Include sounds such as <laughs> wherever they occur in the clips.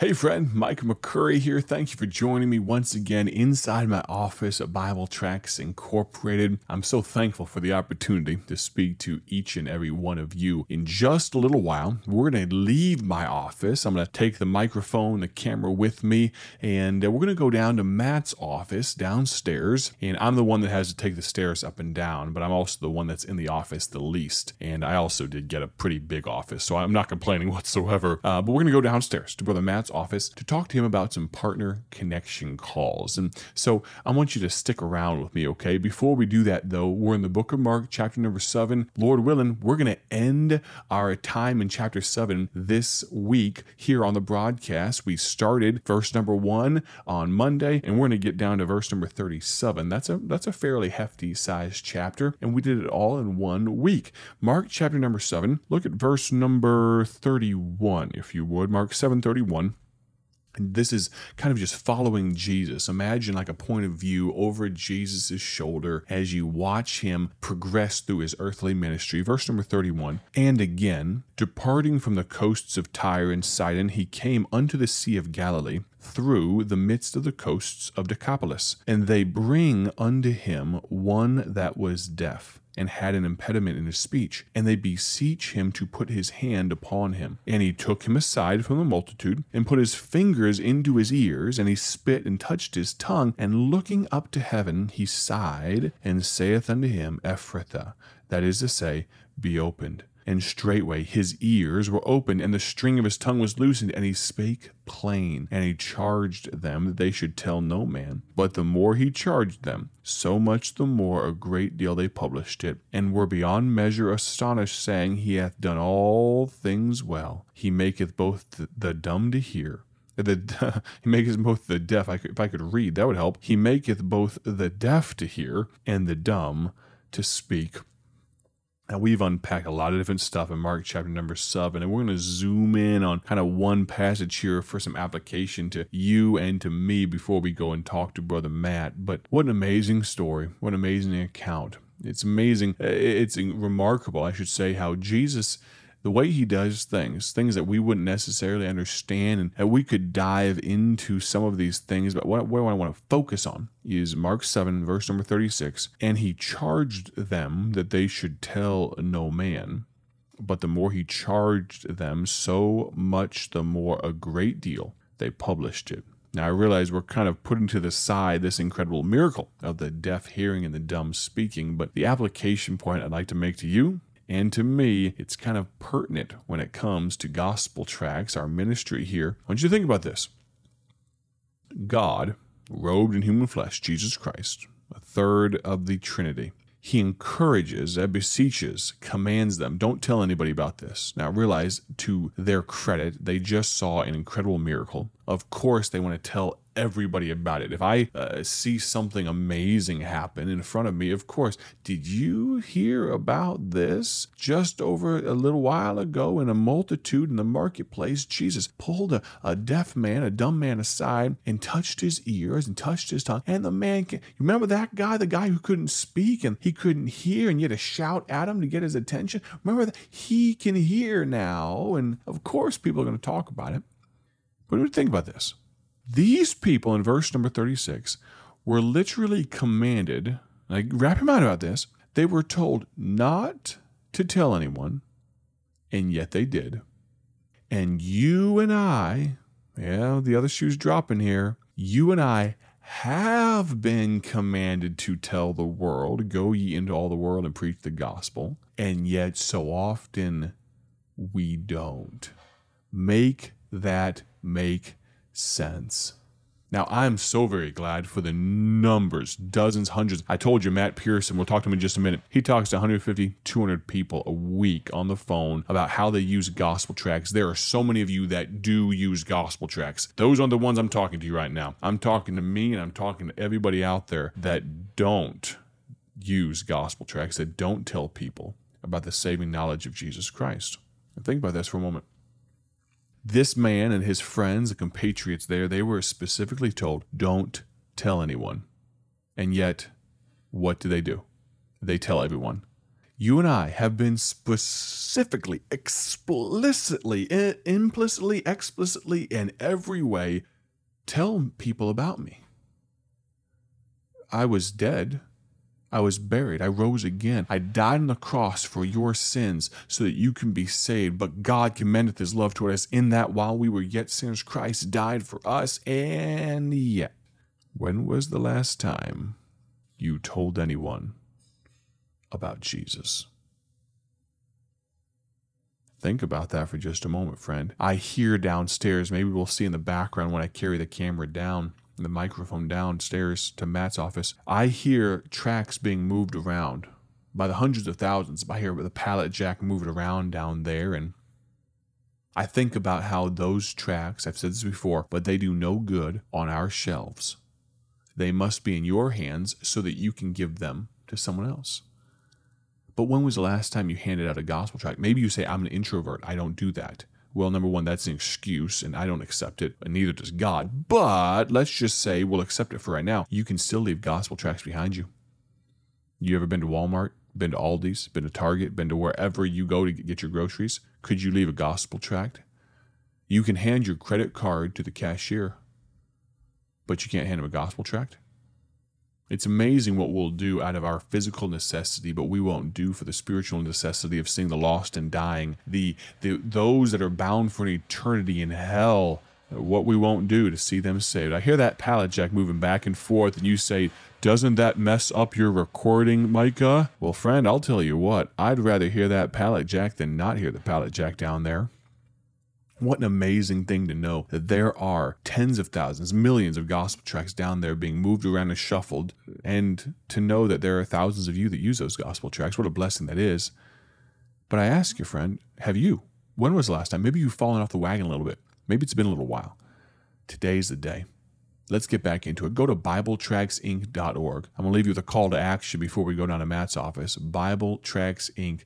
Hey, friend, Micah McCurry here. Thank you for joining me once again inside my office at Bible Tracts Incorporated. I'm so thankful for the opportunity to speak to each and every one of you. In just a little while, we're going to leave my office. I'm going to take the microphone, the camera with me, and uh, we're going to go down to Matt's office downstairs. And I'm the one that has to take the stairs up and down, but I'm also the one that's in the office the least. And I also did get a pretty big office, so I'm not complaining <laughs> whatsoever. Uh, but we're going to go downstairs to Brother Matt's office to talk to him about some partner connection calls. And so I want you to stick around with me, okay? Before we do that, though, we're in the book of Mark, chapter number seven. Lord willing, we're going to end our time in chapter seven this week here on the broadcast. We started verse number one on Monday, and we're going to get down to verse number 37. That's a that's a fairly hefty sized chapter, and we did it all in one week. Mark chapter number seven. Look at verse number 31, if you would. Mark 731. And this is kind of just following Jesus. Imagine like a point of view over Jesus' shoulder as you watch him progress through his earthly ministry. Verse number 31 And again, departing from the coasts of Tyre and Sidon, he came unto the Sea of Galilee through the midst of the coasts of Decapolis. And they bring unto him one that was deaf and had an impediment in his speech, and they beseech him to put his hand upon him. And he took him aside from the multitude, and put his fingers into his ears, and he spit and touched his tongue, and looking up to heaven, he sighed, and saith unto him, Ephphatha, that is to say, be opened. And straightway his ears were opened, and the string of his tongue was loosened, and he spake plain. And he charged them that they should tell no man. But the more he charged them, so much the more a great deal they published it, and were beyond measure astonished, saying, He hath done all things well. He maketh both the dumb to hear <laughs> the he maketh both the deaf. I could, if I could read, that would help. He maketh both the deaf to hear and the dumb to speak. Now, we've unpacked a lot of different stuff in Mark chapter number seven, and we're going to zoom in on kind of one passage here for some application to you and to me before we go and talk to Brother Matt. But what an amazing story! What an amazing account! It's amazing. It's remarkable, I should say, how Jesus the way he does things, things that we wouldn't necessarily understand, and that we could dive into some of these things. But what, what I want to focus on is Mark 7, verse number 36. And he charged them that they should tell no man. But the more he charged them, so much the more a great deal they published it. Now, I realize we're kind of putting to the side this incredible miracle of the deaf hearing and the dumb speaking, but the application point I'd like to make to you and to me, it's kind of pertinent when it comes to gospel tracts, our ministry here. I want you to think about this God, robed in human flesh, Jesus Christ, a third of the Trinity. He encourages, beseeches, commands them, don't tell anybody about this. Now realize, to their credit, they just saw an incredible miracle. Of course, they want to tell everybody about it. If I uh, see something amazing happen in front of me, of course, did you hear about this? Just over a little while ago, in a multitude in the marketplace, Jesus pulled a, a deaf man, a dumb man aside, and touched his ears and touched his tongue. And the man, can, remember that guy, the guy who couldn't speak and he couldn't hear, and you had to shout at him to get his attention? Remember that? He can hear now. And of course, people are going to talk about it. But think about this? These people in verse number 36 were literally commanded, like, wrap your mind about this, they were told not to tell anyone, and yet they did. And you and I, yeah, the other shoe's dropping here, you and I have been commanded to tell the world, go ye into all the world and preach the gospel, and yet so often we don't. Make that make sense. Now, I'm so very glad for the numbers, dozens, hundreds. I told you, Matt Pearson, we'll talk to him in just a minute. He talks to 150, 200 people a week on the phone about how they use gospel tracts. There are so many of you that do use gospel tracts. Those are the ones I'm talking to you right now. I'm talking to me and I'm talking to everybody out there that don't use gospel tracts, that don't tell people about the saving knowledge of Jesus Christ. Think about this for a moment. This man and his friends, the compatriots there, they were specifically told, don't tell anyone. And yet, what do they do? They tell everyone. You and I have been specifically, explicitly, implicitly, explicitly, in every way tell people about me. I was dead. I was buried. I rose again. I died on the cross for your sins so that you can be saved. But God commendeth his love toward us in that while we were yet sinners, Christ died for us. And yet, when was the last time you told anyone about Jesus. Think about that for just a moment, friend. I hear downstairs, maybe we'll see in the background when I carry the camera down, the microphone downstairs to Matt's office. I hear tracks being moved around by the hundreds of thousands. I hear the pallet jack moving around down there. And I think about how those tracks, I've said this before, but they do no good on our shelves. They must be in your hands so that you can give them to someone else. But when was the last time you handed out a gospel tract? Maybe you say, I'm an introvert. I don't do that. Well, number one, that's an excuse, and I don't accept it, and neither does God. But let's just say we'll accept it for right now. You can still leave gospel tracts behind you. You ever been to Walmart, been to Aldi's, been to Target, been to wherever you go to get your groceries? Could you leave a gospel tract? You can hand your credit card to the cashier, but you can't hand him a gospel tract. It's amazing what we'll do out of our physical necessity, but we won't do for the spiritual necessity of seeing the lost and dying, the, the those that are bound for an eternity in hell. What we won't do to see them saved. I hear that pallet jack moving back and forth, and you say, Doesn't that mess up your recording, Micah? Well, friend, I'll tell you what, I'd rather hear that pallet jack than not hear the pallet jack down there. What an amazing thing to know that there are tens of thousands, millions of gospel tracts down there being moved around and shuffled, and to know that there are thousands of you that use those gospel tracts, What a blessing that is. But I ask you, friend, have you? When was the last time? Maybe you've fallen off the wagon a little bit. Maybe it's been a little while. Today's the day let's get back into it. Go to BibleTracksInc.org. I'm going to leave you with a call to action before we go down to Matt's office. BibleTracksInc.org.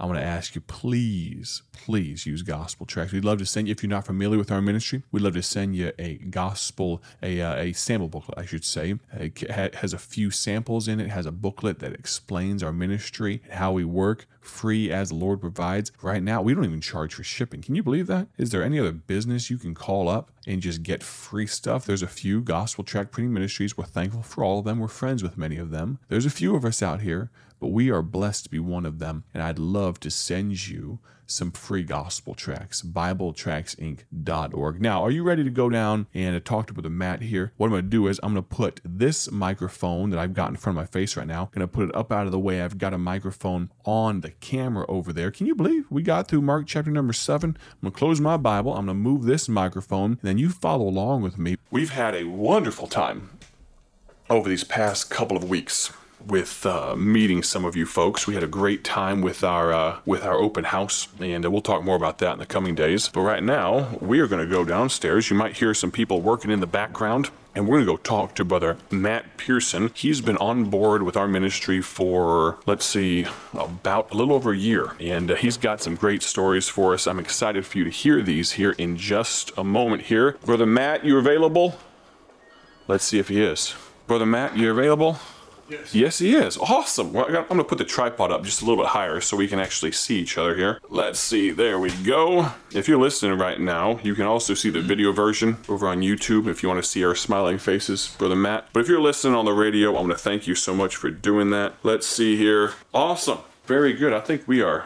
I'm going to ask you, please, please use gospel tracts. We'd love to send you, if you're not familiar with our ministry, we'd love to send you a gospel, a, uh, a sample booklet, I should say. It has a few samples in it, has a booklet that explains our ministry, how we work, free as the Lord provides. Right now, we don't even charge for shipping. Can you believe that? Is there any other business you can call up and just get free stuff? There's a few gospel tract printing ministries. We're thankful for all of them. We're friends with many of them. There's a few of us out here, but we are blessed to be one of them. And I'd love to send you some free gospel tracts. BibleTracksInc.org. Now, are you ready to go down and talk to Brother Matt here? What I'm going to do is I'm going to put this microphone that I've got in front of my face right now, going to put it up out of the way. I've got a microphone on the camera over there. Can you believe we got through Mark chapter number seven? I'm going to close my Bible. I'm going to move this microphone, and then you follow along with me. We've had a wonderful time over these past couple of weeks with uh, meeting some of you folks. We had a great time with our uh, with our open house, and uh, we'll talk more about that in the coming days. But right now, we are going to go downstairs. You might hear some people working in the background. And we're going to go talk to Brother Matt Pearson. He's been on board with our ministry for, let's see, about a little over a year. And uh, he's got some great stories for us. I'm excited for you to hear these here in just a moment here. Brother Matt, you available? Let's see if he is. Brother Matt, you available? Yes. Yes, he is. Awesome. Well, I'm going to put the tripod up just a little bit higher so we can actually see each other here. Let's see. There we go. If you're listening right now, you can also see the video version over on YouTube if you want to see our smiling faces, Brother Matt. But if you're listening on the radio, I want to thank you so much for doing that. Let's see here. Awesome. Very good. I think we are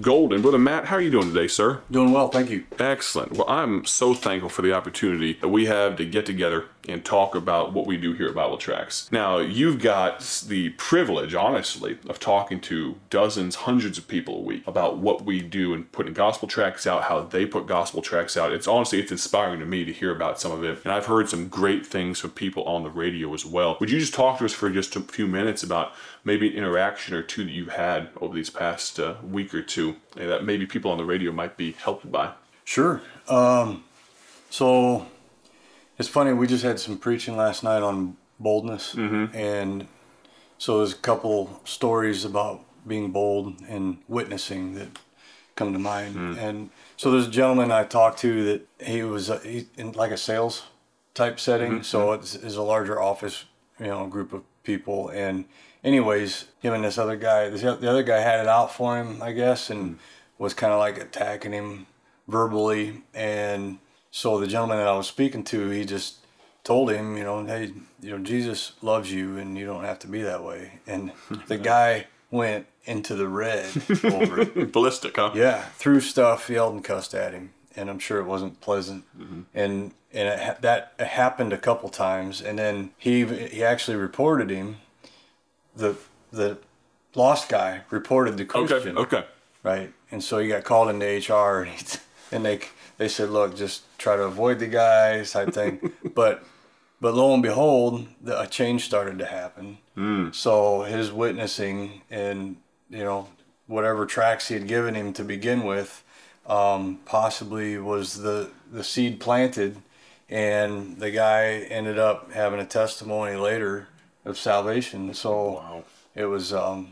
Golden. Brother Matt, how are you doing today, sir? Doing well, thank you. Excellent. Well, I'm so thankful for the opportunity that we have to get together and talk about what we do here at Bible Tracts. Now, you've got the privilege, honestly, of talking to dozens, hundreds of people a week about what we do and putting gospel tracts out, how they put gospel tracts out. It's honestly, it's inspiring to me to hear about some of it. And I've heard some great things from people on the radio as well. Would you just talk to us for just a few minutes about maybe an interaction or two that you've had over these past uh, week or two that maybe people on the radio might be helped by? Sure. Um, so it's funny, we just had some preaching last night on boldness. Mm-hmm. And so there's a couple stories about being bold and witnessing that come to mind. Mm. And so there's a gentleman I talked to that he was a, he, in like a sales type setting. Mm-hmm. So it's, it's a larger office, you know, group of people. And anyways, him and this other guy, this, the other guy had it out for him, I guess, and was kind of like attacking him verbally. And so the gentleman that I was speaking to, he just told him, you know, hey, you know, Jesus loves you and you don't have to be that way. And the <laughs> guy went into the red over it. <laughs> Ballistic, huh? Yeah, threw stuff, yelled and cussed at him, and I'm sure it wasn't pleasant. Mm-hmm. And and it, ha- that happened a couple times, and then he he actually reported him. The the lost guy reported the Christian, okay. Okay. right? And so he got called into HR, and, he, <laughs> and they they said, look, just try to avoid the guys type thing. <laughs> but but lo and behold, the, a change started to happen. Hmm. So his witnessing and you know whatever tracks he had given him to begin with, um, possibly was the the seed planted, and the guy ended up having a testimony later of salvation. So Wow. it was um,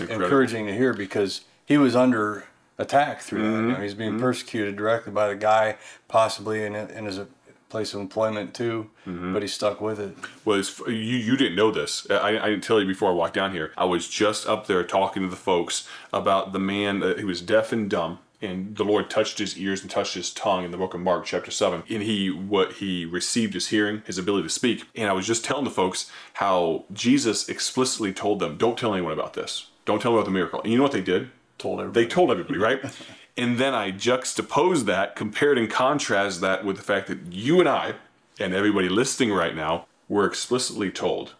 encouraging to hear because he was under attack through that. You know, he's being persecuted directly by the guy, possibly in, in his place of employment too, but he stuck with it. was you you didn't know this. I, I didn't tell you before I walked down here. I was just up there talking to the folks about the man uh, who was deaf and dumb. And the Lord touched his ears and touched his tongue in the book of Mark, chapter seven. And he what he received his hearing, his ability to speak. And I was just telling the folks how Jesus explicitly told them, "Don't tell anyone about this. Don't tell them about the miracle." And you know what they did? Told everybody. They told everybody, right? <laughs> and then I juxtapose that, compared and contrast that with the fact that you and I, and everybody listening right now, were explicitly told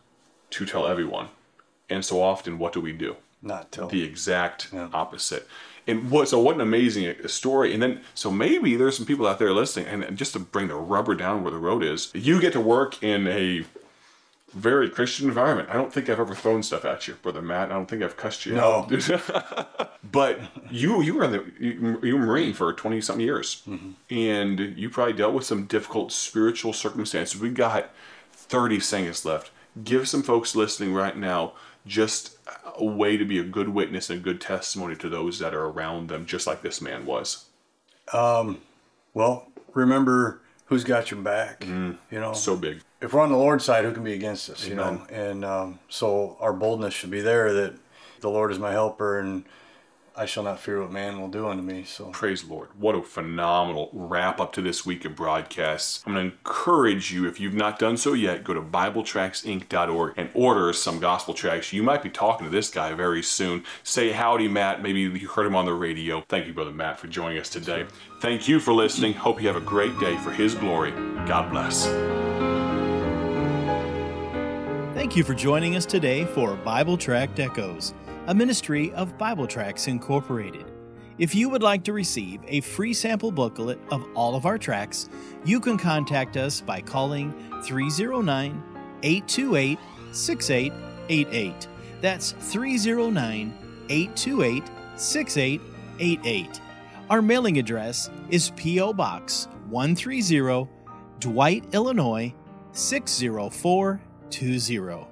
to tell everyone. And so often, what do we do? Not tell. The exact opposite. And what so what an amazing story. And then so maybe there's some people out there listening, and just to bring the rubber down where the road is, you get to work in a very Christian environment. I don't think I've ever thrown stuff at you, brother Matt. I don't think I've cussed you No. <laughs> but you you were in the you, you were Marine for twenty something years, mm-hmm. and you probably dealt with some difficult spiritual circumstances. We got thirty seconds left. Give some folks listening right now just a way to be a good witness and a good testimony to those that are around them, just like this man was. well, remember who's got your back. You know, So big. if we're on the Lord's side, who can be against us? You know, and um, so our boldness should be there that the Lord is my helper, and I shall not fear what man will do unto me. So Praise the Lord. What a phenomenal wrap up to this week of broadcasts. I'm going to encourage you, if you've not done so yet, go to BibleTracksInc.org and order some gospel tracts. You might be talking to this guy very soon. Say howdy, Matt. Maybe you heard him on the radio. Thank you, Brother Matt, for joining us today. Thank you for listening. Hope you have a great day for His glory. God bless. Thank you for joining us today for Bible Tract Echoes, a ministry of Bible Tracts Incorporated. If you would like to receive a free sample booklet of all of our tracks, you can contact us by calling 309 828 6888. That's 309 828 6888. Our mailing address is P.O. Box 130, Dwight, Illinois 60420.